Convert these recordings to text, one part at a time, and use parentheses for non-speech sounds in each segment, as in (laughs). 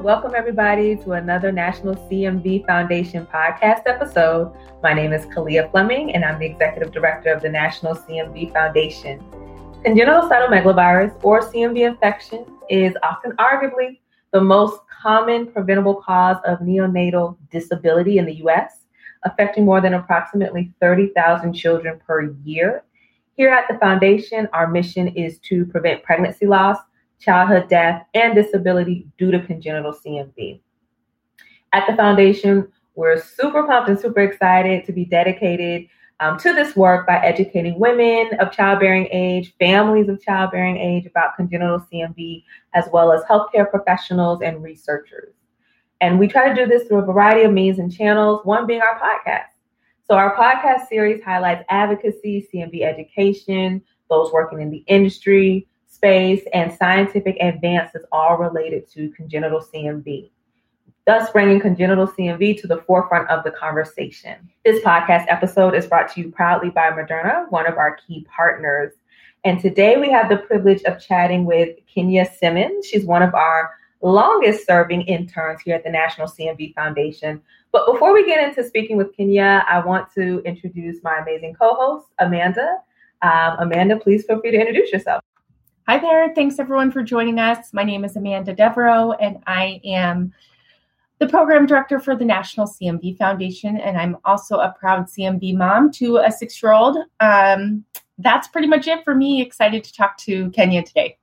Welcome everybody to another National CMV Foundation podcast episode. My name is Kalia Fleming, and I'm the Executive Director of the National CMV Foundation. Congenital cytomegalovirus, or CMV infection, is often arguably the most common preventable cause of neonatal disability in the US, affecting more than approximately 30,000 children per year. Here at the Foundation, our mission is to prevent pregnancy loss childhood death, and disability due to congenital CMV. At the foundation, we're super pumped and super excited to be dedicated um, to this work by educating women of childbearing age, families of childbearing age about congenital CMV, as well as healthcare professionals and researchers. And we try to do this through a variety of means and channels, one being our podcast. So, our podcast series highlights advocacy, CMV education, those working in the industry, space, and scientific advances all related to congenital CMV, thus bringing congenital CMV to the forefront of the conversation. This podcast episode is brought to you proudly by Moderna, one of our key partners. And today we have the privilege of chatting with Kenya Simmons. She's one of our longest serving interns here at the National CMV Foundation. But before we get into speaking with Kenya, I want to introduce my amazing co host, Amanda. Um, Amanda, please feel free to introduce yourself. Hi there. Thanks everyone for joining us. My name is Amanda Devereaux, and I am the program director for the National CMV Foundation, and I'm also a proud CMV mom to a six year old. Um, that's pretty much it for me. Excited to talk to Kenya today.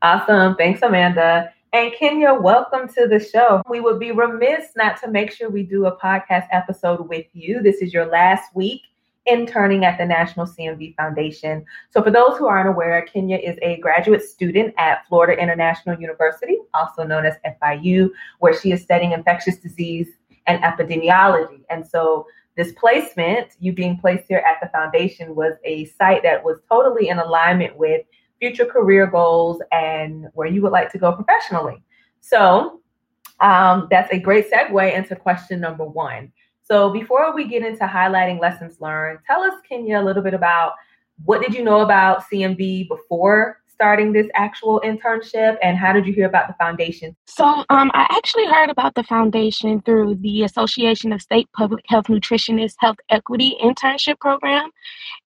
Awesome. Thanks, Amanda. And Kenya, welcome to the show. We would be remiss not to make sure we do a podcast episode with you. This is your last week interning at the National CMV Foundation. So, for those who aren't aware, Kenya is a graduate student at Florida International University, also known as FIU, where she is studying infectious disease and epidemiology. And so, this placement, you being placed here at the foundation, was a site that was totally in alignment with future career goals and where you would like to go professionally. So, um, that's a great segue into question number one. So before we get into highlighting lessons learned, tell us, Kenya, a little bit about what did you know about CMV before starting this actual internship and how did you hear about the foundation? So, um, I actually heard about the foundation through the Association of State Public Health Nutritionists Health Equity Internship Program.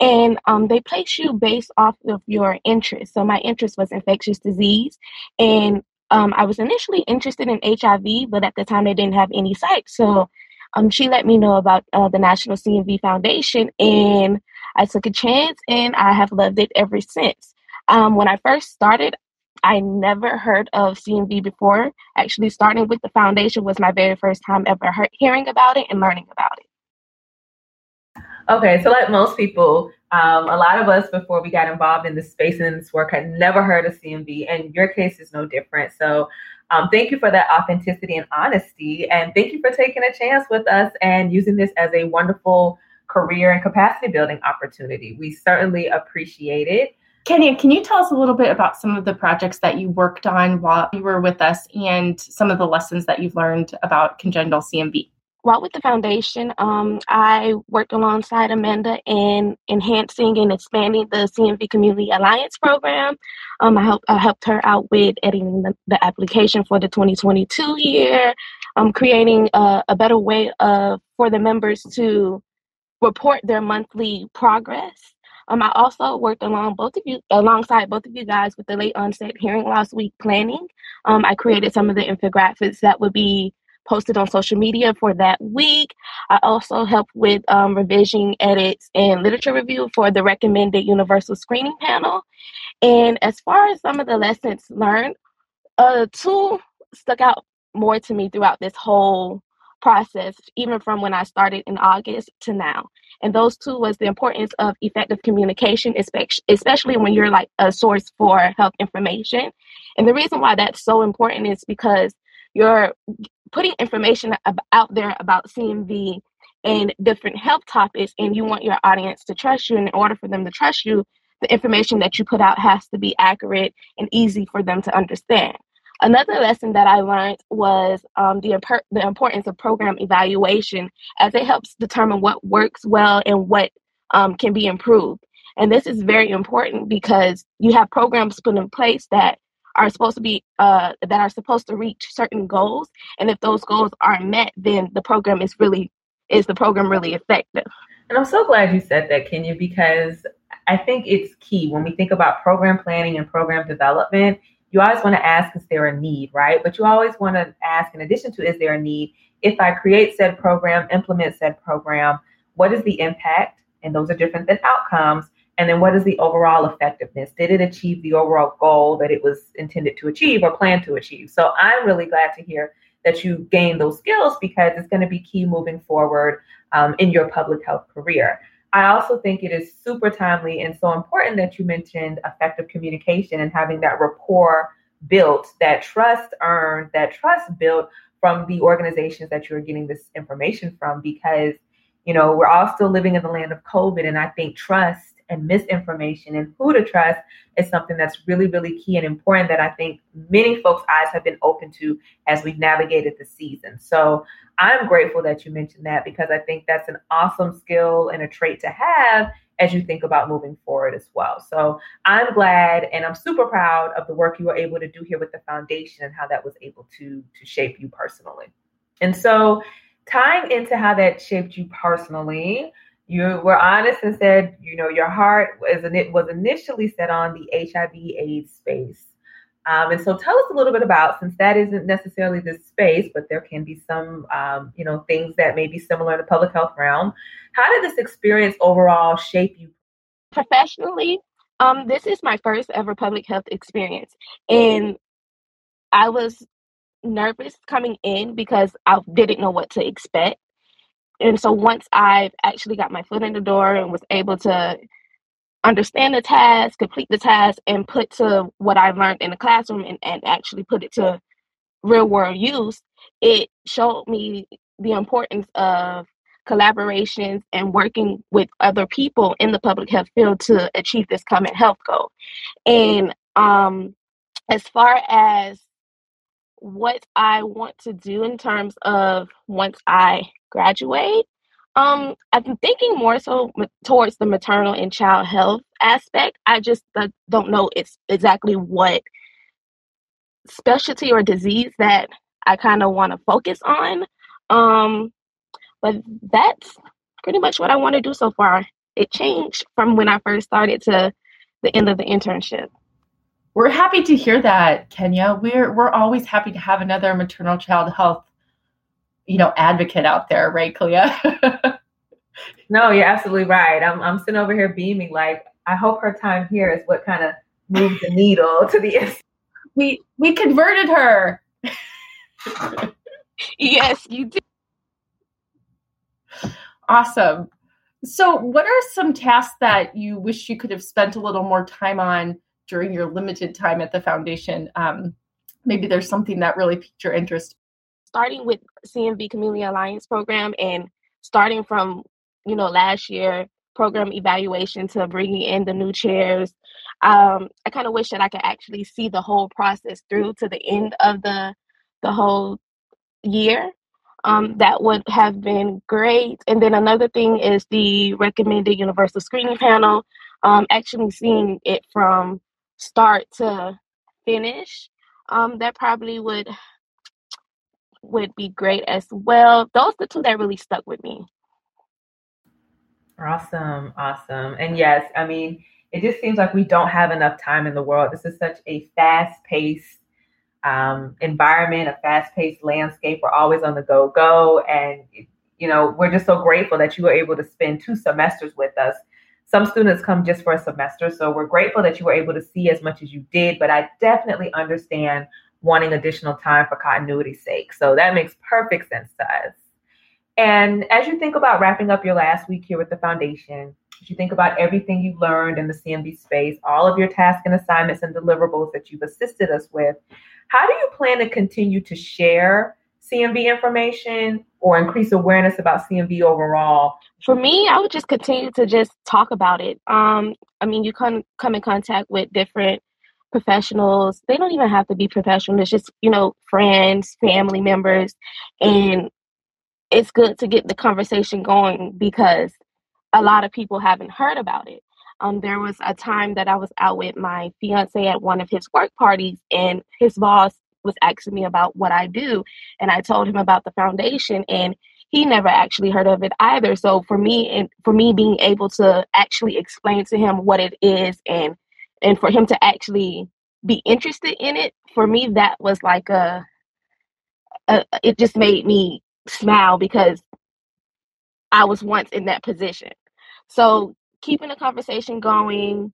And um, they place you based off of your interest. So, my interest was infectious disease. And um, I was initially interested in HIV, but at the time they didn't have any sites. So, um, she let me know about uh, the National CMV Foundation, and I took a chance, and I have loved it ever since. Um, when I first started, I never heard of CMV before. Actually, starting with the foundation was my very first time ever hearing about it and learning about it. Okay, so like most people, um, a lot of us before we got involved in this space and this work had never heard of CMV, and your case is no different. So um, thank you for that authenticity and honesty. And thank you for taking a chance with us and using this as a wonderful career and capacity building opportunity. We certainly appreciate it. Kenya, can you tell us a little bit about some of the projects that you worked on while you were with us and some of the lessons that you've learned about congenital CMV? While with the foundation, um, I worked alongside Amanda in enhancing and expanding the CMV Community Alliance program. Um, I, helped, I helped her out with editing the, the application for the 2022 year, um, creating a, a better way of for the members to report their monthly progress. Um, I also worked along both of you alongside both of you guys with the late onset hearing loss week planning. Um, I created some of the infographics that would be posted on social media for that week. I also help with um, revision edits and literature review for the recommended universal screening panel. And as far as some of the lessons learned, uh, two stuck out more to me throughout this whole process, even from when I started in August to now. And those two was the importance of effective communication, especially when you're like a source for health information. And the reason why that's so important is because you're putting information out there about CMV and different health topics, and you want your audience to trust you. And in order for them to trust you, the information that you put out has to be accurate and easy for them to understand. Another lesson that I learned was um, the, imper- the importance of program evaluation as it helps determine what works well and what um, can be improved. And this is very important because you have programs put in place that are supposed to be uh, that are supposed to reach certain goals, and if those goals aren't met, then the program is really is the program really effective? And I'm so glad you said that, Kenya, because I think it's key when we think about program planning and program development. You always want to ask, is there a need, right? But you always want to ask, in addition to, is there a need? If I create said program, implement said program, what is the impact? And those are different than outcomes. And then what is the overall effectiveness? Did it achieve the overall goal that it was intended to achieve or plan to achieve? So I'm really glad to hear that you gain those skills because it's going to be key moving forward um, in your public health career. I also think it is super timely and so important that you mentioned effective communication and having that rapport built, that trust earned, that trust built from the organizations that you're getting this information from because you know we're all still living in the land of covid and i think trust and misinformation and who to trust is something that's really, really key and important that I think many folks' eyes have been open to as we've navigated the season. So I'm grateful that you mentioned that because I think that's an awesome skill and a trait to have as you think about moving forward as well. So I'm glad and I'm super proud of the work you were able to do here with the foundation and how that was able to to shape you personally. And so tying into how that shaped you personally, you were honest and said, you know, your heart was was initially set on the HIV/AIDS space. Um, and so, tell us a little bit about, since that isn't necessarily the space, but there can be some, um, you know, things that may be similar in the public health realm. How did this experience overall shape you? Professionally, um, this is my first ever public health experience, and I was nervous coming in because I didn't know what to expect and so once I actually got my foot in the door and was able to understand the task, complete the task, and put to what I learned in the classroom and, and actually put it to real world use, it showed me the importance of collaborations and working with other people in the public health field to achieve this common health goal. And um, as far as what I want to do in terms of once I graduate. Um, I've been thinking more so towards the maternal and child health aspect. I just uh, don't know it's exactly what specialty or disease that I kind of want to focus on. Um, but that's pretty much what I want to do so far. It changed from when I first started to the end of the internship. We're happy to hear that, Kenya. We're we're always happy to have another maternal child health you know, advocate out there, right, Clea? (laughs) no, you're absolutely right. I'm I'm sitting over here beaming like I hope her time here is what kind of moves the needle to the we we converted her. yes, you did. Awesome. So, what are some tasks that you wish you could have spent a little more time on during your limited time at the foundation? Um, maybe there's something that really piqued your interest starting with CMV Community Alliance program and starting from, you know, last year program evaluation to bringing in the new chairs. Um, I kind of wish that I could actually see the whole process through to the end of the the whole year. Um, that would have been great. And then another thing is the recommended universal screening panel. Um, actually seeing it from start to finish. Um, that probably would would be great as well. Those are the two that really stuck with me. Awesome, awesome. And yes, I mean, it just seems like we don't have enough time in the world. This is such a fast paced um, environment, a fast paced landscape. We're always on the go go. And, you know, we're just so grateful that you were able to spend two semesters with us. Some students come just for a semester. So we're grateful that you were able to see as much as you did. But I definitely understand wanting additional time for continuity's sake. So that makes perfect sense to us. And as you think about wrapping up your last week here with the foundation, as you think about everything you've learned in the CMV space, all of your tasks and assignments and deliverables that you've assisted us with, how do you plan to continue to share CMV information or increase awareness about CMV overall? For me, I would just continue to just talk about it. Um, I mean, you come come in contact with different professionals. They don't even have to be professional. It's just, you know, friends, family members. And it's good to get the conversation going because a lot of people haven't heard about it. Um, there was a time that I was out with my fiance at one of his work parties, and his boss was asking me about what I do, and I told him about the foundation, and he never actually heard of it either. So for me, and for me being able to actually explain to him what it is, and and for him to actually be interested in it, for me that was like a, a it just made me smile because I was once in that position. So keeping the conversation going,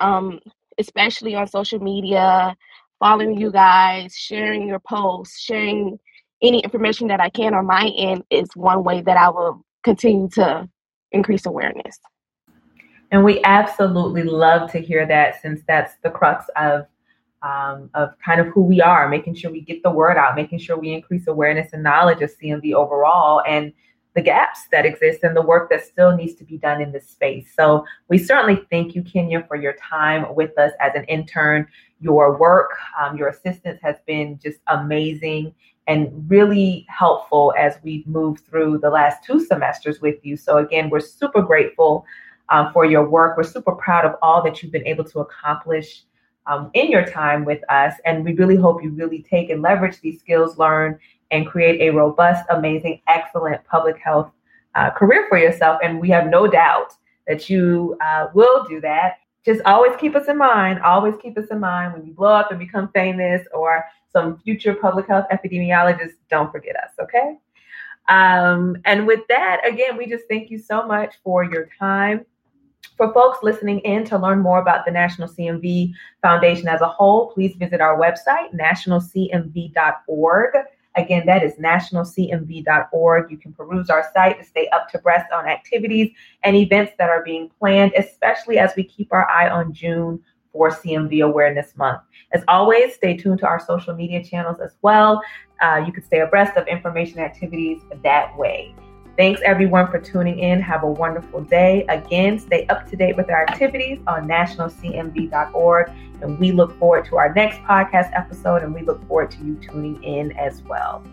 um, especially on social media, following you guys, sharing your posts, sharing any information that I can on my end is one way that I will continue to increase awareness. And we absolutely love to hear that since that's the crux of um, of kind of who we are, making sure we get the word out, making sure we increase awareness and knowledge of CMV overall. And the gaps that exist and the work that still needs to be done in this space. So we certainly thank you, Kenya, for your time with us as an intern. Your work, um, your assistance has been just amazing and really helpful as we've moved through the last two semesters with you. So again, we're super grateful um, for your work. We're super proud of all that you've been able to accomplish um, in your time with us. And we really hope you really take and leverage these skills learned and create a robust, amazing, excellent public health uh, career for yourself. And we have no doubt that you uh, will do that. Just always keep us in mind. Always keep us in mind when you blow up and become famous or some future public health epidemiologist. Don't forget us, okay? Um, and with that, again, we just thank you so much for your time. For folks listening in to learn more about the National CMV Foundation as a whole, please visit our website, nationalcmv.org. Again, that is nationalcmv.org. You can peruse our site to stay up to breast on activities and events that are being planned, especially as we keep our eye on June for CMV Awareness Month. As always, stay tuned to our social media channels as well. Uh, you can stay abreast of information activities that way. Thanks everyone for tuning in. Have a wonderful day. Again, stay up to date with our activities on nationalcmv.org. And we look forward to our next podcast episode and we look forward to you tuning in as well.